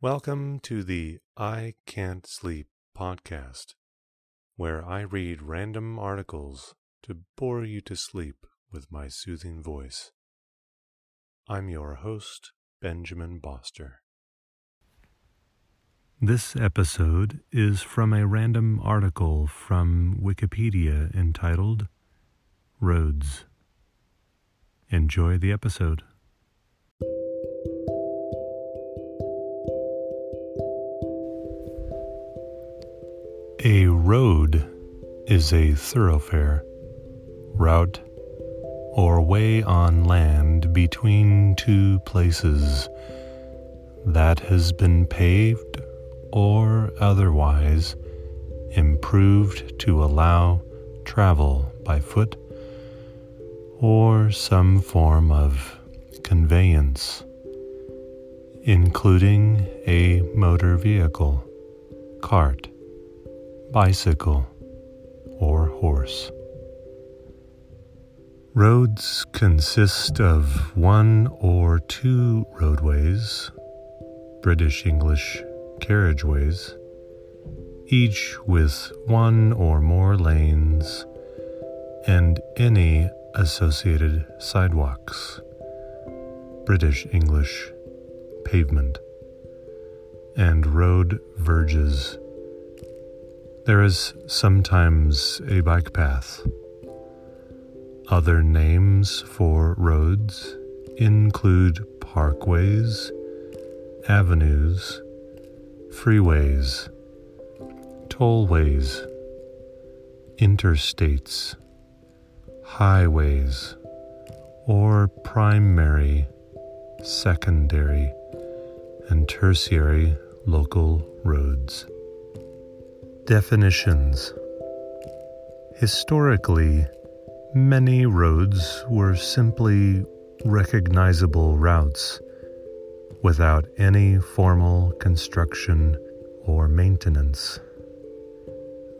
Welcome to the I Can't Sleep podcast, where I read random articles to bore you to sleep with my soothing voice. I'm your host, Benjamin Boster. This episode is from a random article from Wikipedia entitled Roads. Enjoy the episode. A road is a thoroughfare, route, or way on land between two places. That has been paved or otherwise improved to allow travel by foot or some form of conveyance, including a motor vehicle, cart, bicycle, or horse. Roads consist of one or two roadways, British English carriageways, each with one or more lanes and any associated sidewalks, British English pavement, and road verges there is sometimes a bike path. Other names for roads include parkways, avenues, freeways, tollways, interstates, highways, or primary, secondary, and tertiary local roads. Definitions Historically, many roads were simply recognizable routes without any formal construction or maintenance.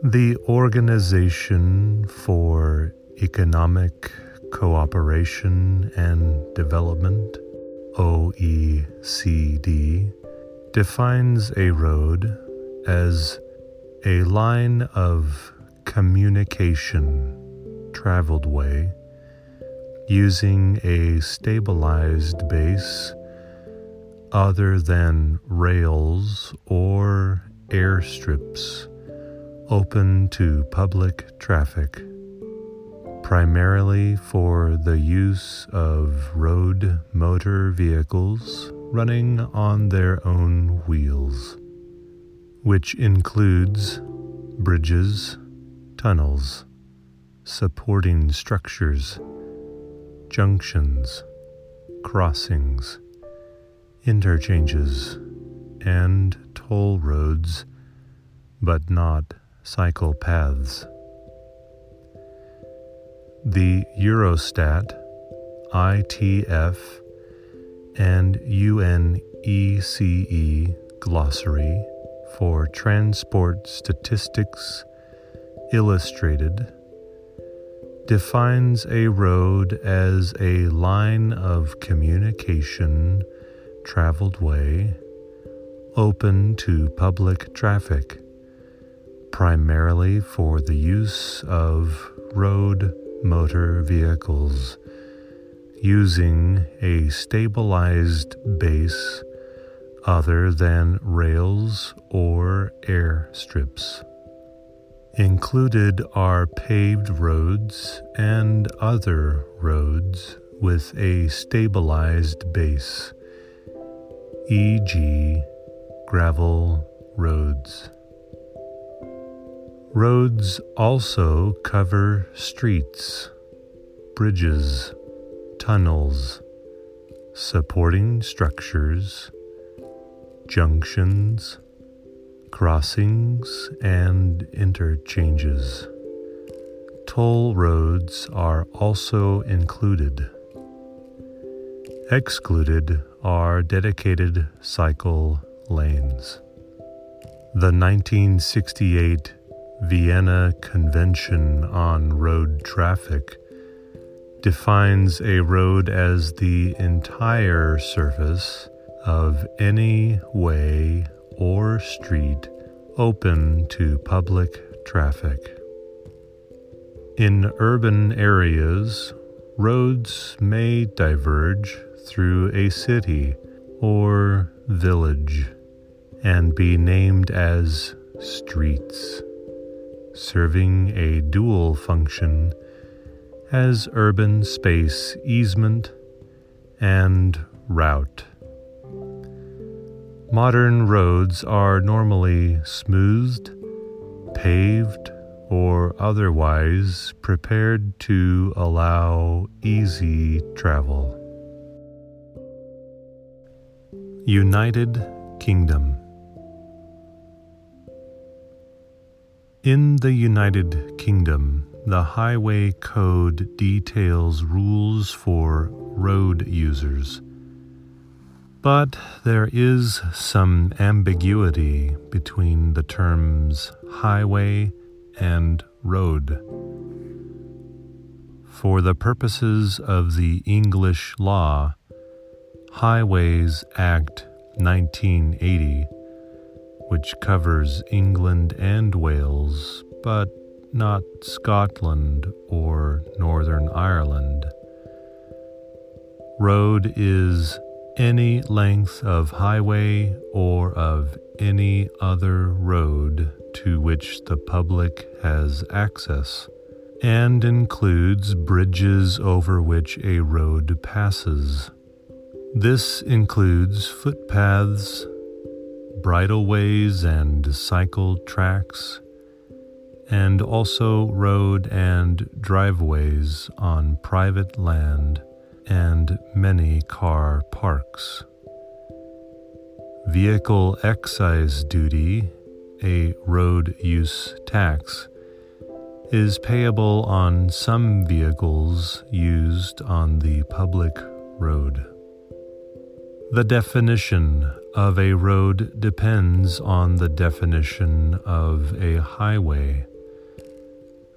The Organization for Economic Cooperation and Development, OECD, defines a road as a line of communication traveled way using a stabilized base other than rails or airstrips open to public traffic, primarily for the use of road motor vehicles running on their own wheels which includes bridges, tunnels, supporting structures, junctions, crossings, interchanges, and toll roads, but not cycle paths. The Eurostat, ITF, and UNECE glossary for Transport Statistics Illustrated defines a road as a line of communication traveled way open to public traffic, primarily for the use of road motor vehicles using a stabilized base other than rails or air strips. Included are paved roads and other roads with a stabilized base, e.g., gravel roads. Roads also cover streets, bridges, tunnels, supporting structures, junctions, crossings, and interchanges. Toll roads are also included. Excluded are dedicated cycle lanes. The 1968 Vienna Convention on Road Traffic defines a road as the entire surface of any way or street open to public traffic. In urban areas, roads may diverge through a city or village and be named as streets, serving a dual function as urban space easement and route. Modern roads are normally smoothed, paved, or otherwise prepared to allow easy travel. United Kingdom In the United Kingdom, the Highway Code details rules for road users. But there is some ambiguity between the terms highway and road. For the purposes of the English law, Highways Act 1980, which covers England and Wales, but not Scotland or Northern Ireland. Road is any length of highway or of any other road to which the public has access, and includes bridges over which a road passes. This includes footpaths, bridleways, and cycle tracks and also road and driveways on private land and many car parks. Vehicle excise duty, a road use tax, is payable on some vehicles used on the public road. The definition of a road depends on the definition of a highway.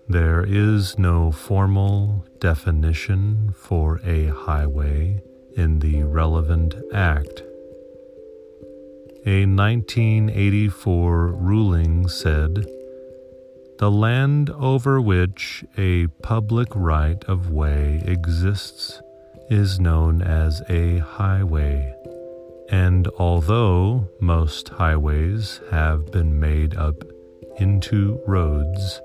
There is no formal definition for a highway in the relevant act. A 1984 ruling said the land over which a public right of way exists is known as a highway. And although most highways have been made up into roads,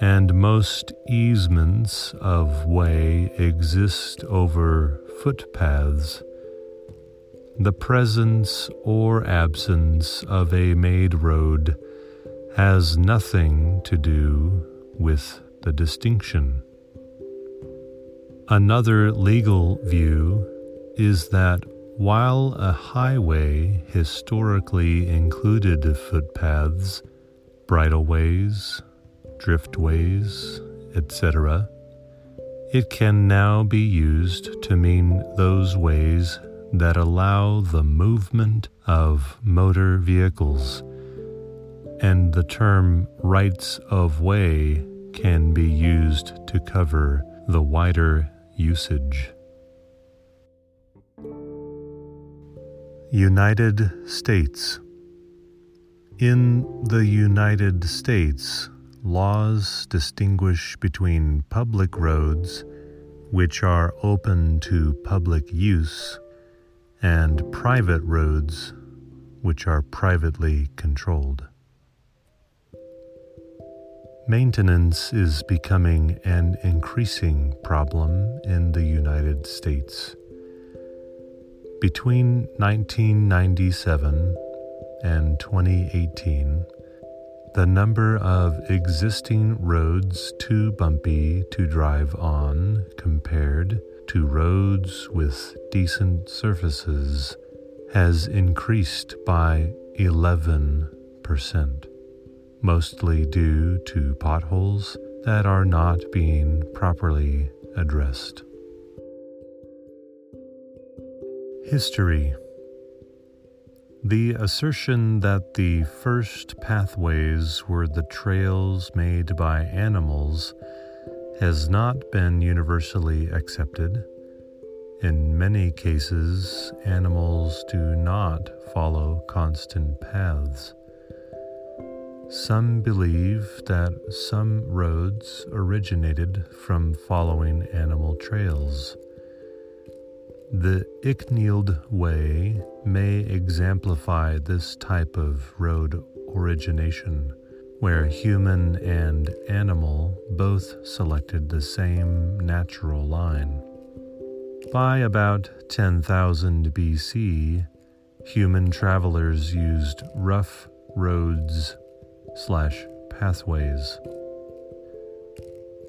and most easements of way exist over footpaths. The presence or absence of a made road has nothing to do with the distinction. Another legal view is that while a highway historically included footpaths, bridleways, driftways, etc., it can now be used to mean those ways that allow the movement of motor vehicles, and the term rights of way can be used to cover the wider usage. United States In the United States, laws distinguish between public roads, which are open to public use, and private roads, which are privately controlled. Maintenance is becoming an increasing problem in the United States. Between 1997 and 2018, the number of existing roads too bumpy to drive on compared to roads with decent surfaces has increased by 11%, mostly due to potholes that are not being properly addressed. History the assertion that the first pathways were the trails made by animals has not been universally accepted, In many cases, animals do not follow constant paths. Some believe that some roads originated from following animal trails. The Icknield Way may exemplify this type of road origination, where human and animal both selected the same natural line. By about 10,000 BC, human travelers used rough roads slash pathways.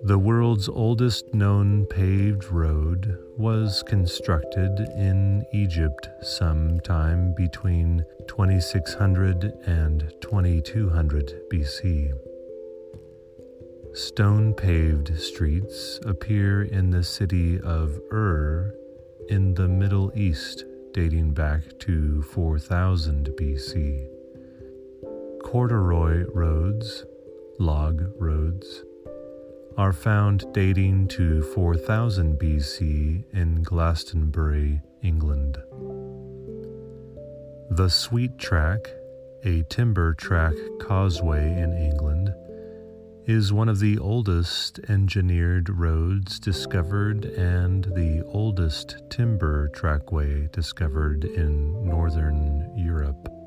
The world's oldest known paved road was constructed in Egypt sometime between 2600 and 2200 BC. Stone paved streets appear in the city of Ur in the Middle East dating back to 4000 BC. Corduroy roads, log roads, are found dating to 4000 BC in Glastonbury, England. The Sweet Track, a timber track causeway in England, is one of the oldest engineered roads discovered and the oldest timber trackway discovered in northern Europe.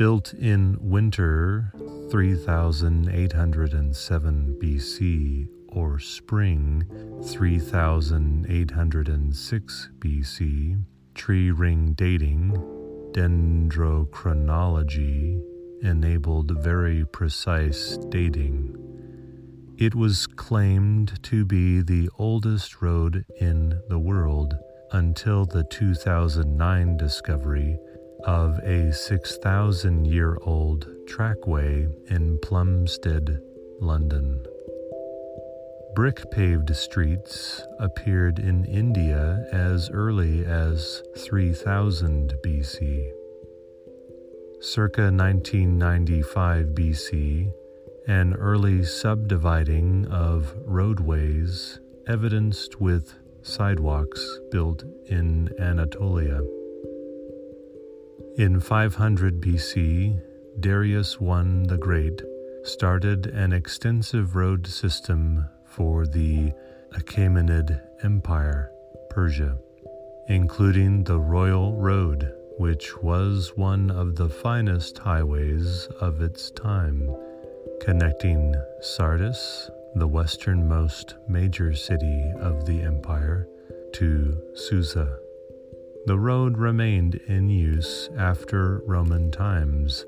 Built in winter 3807 BC or spring 3806 BC, tree ring dating, dendrochronology enabled very precise dating. It was claimed to be the oldest road in the world until the 2009 discovery of a 6,000 year old trackway in Plumstead, London. Brick paved streets appeared in India as early as 3000 BC. Circa 1995 BC, an early subdividing of roadways evidenced with sidewalks built in Anatolia. In 500 BC, Darius I the Great started an extensive road system for the Achaemenid Empire, Persia, including the Royal Road, which was one of the finest highways of its time, connecting Sardis, the westernmost major city of the empire, to Susa. The road remained in use after Roman times.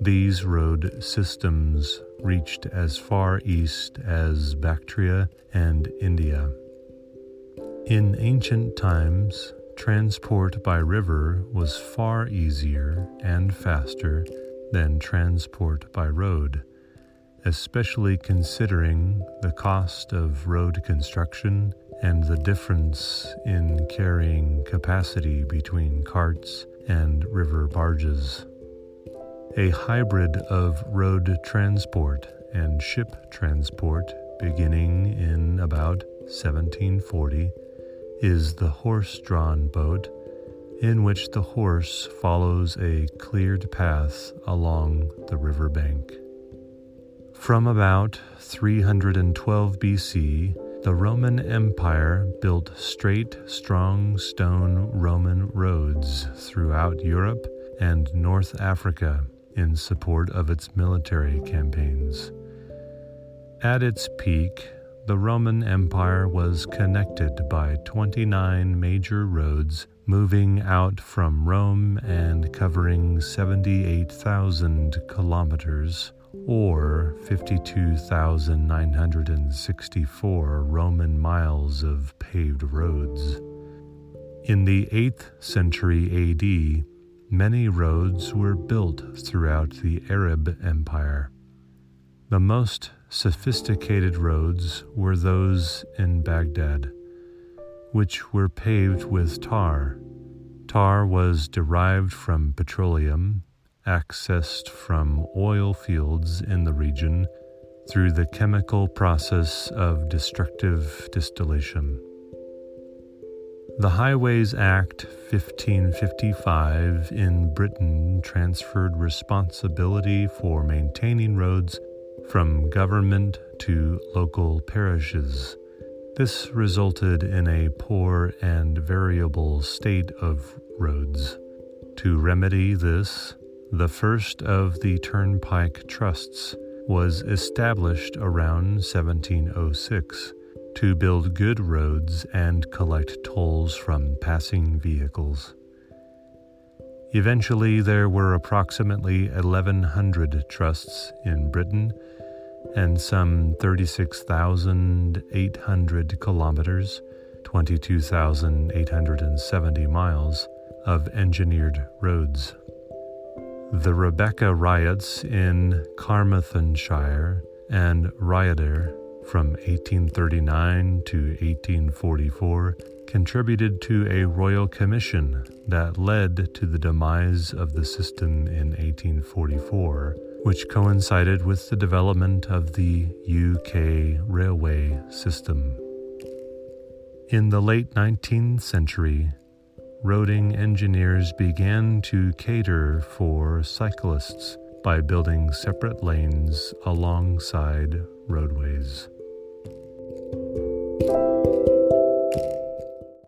These road systems reached as far east as Bactria and India. In ancient times, transport by river was far easier and faster than transport by road, especially considering the cost of road construction and the difference in carrying capacity between carts and river barges. A hybrid of road transport and ship transport beginning in about 1740 is the horse drawn boat, in which the horse follows a cleared path along the river bank. From about 312 BC, the Roman Empire built straight, strong stone Roman roads throughout Europe and North Africa in support of its military campaigns. At its peak, the Roman Empire was connected by 29 major roads moving out from Rome and covering 78,000 kilometers or 52,964 Roman miles of paved roads. In the 8th century AD, many roads were built throughout the Arab Empire. The most sophisticated roads were those in Baghdad, which were paved with tar. Tar was derived from petroleum accessed from oil fields in the region through the chemical process of destructive distillation. The Highways Act 1555 in Britain transferred responsibility for maintaining roads from government to local parishes. This resulted in a poor and variable state of roads. To remedy this, the first of the turnpike trusts was established around 1706 to build good roads and collect tolls from passing vehicles. Eventually, there were approximately 1,100 trusts in Britain and some 36,800 kilometers, 22,870 miles, of engineered roads. The Rebecca riots in Carmarthenshire and Rhayader from 1839 to 1844 contributed to a royal commission that led to the demise of the system in 1844, which coincided with the development of the UK railway system. In the late 19th century, roading engineers began to cater for cyclists by building separate lanes alongside roadways.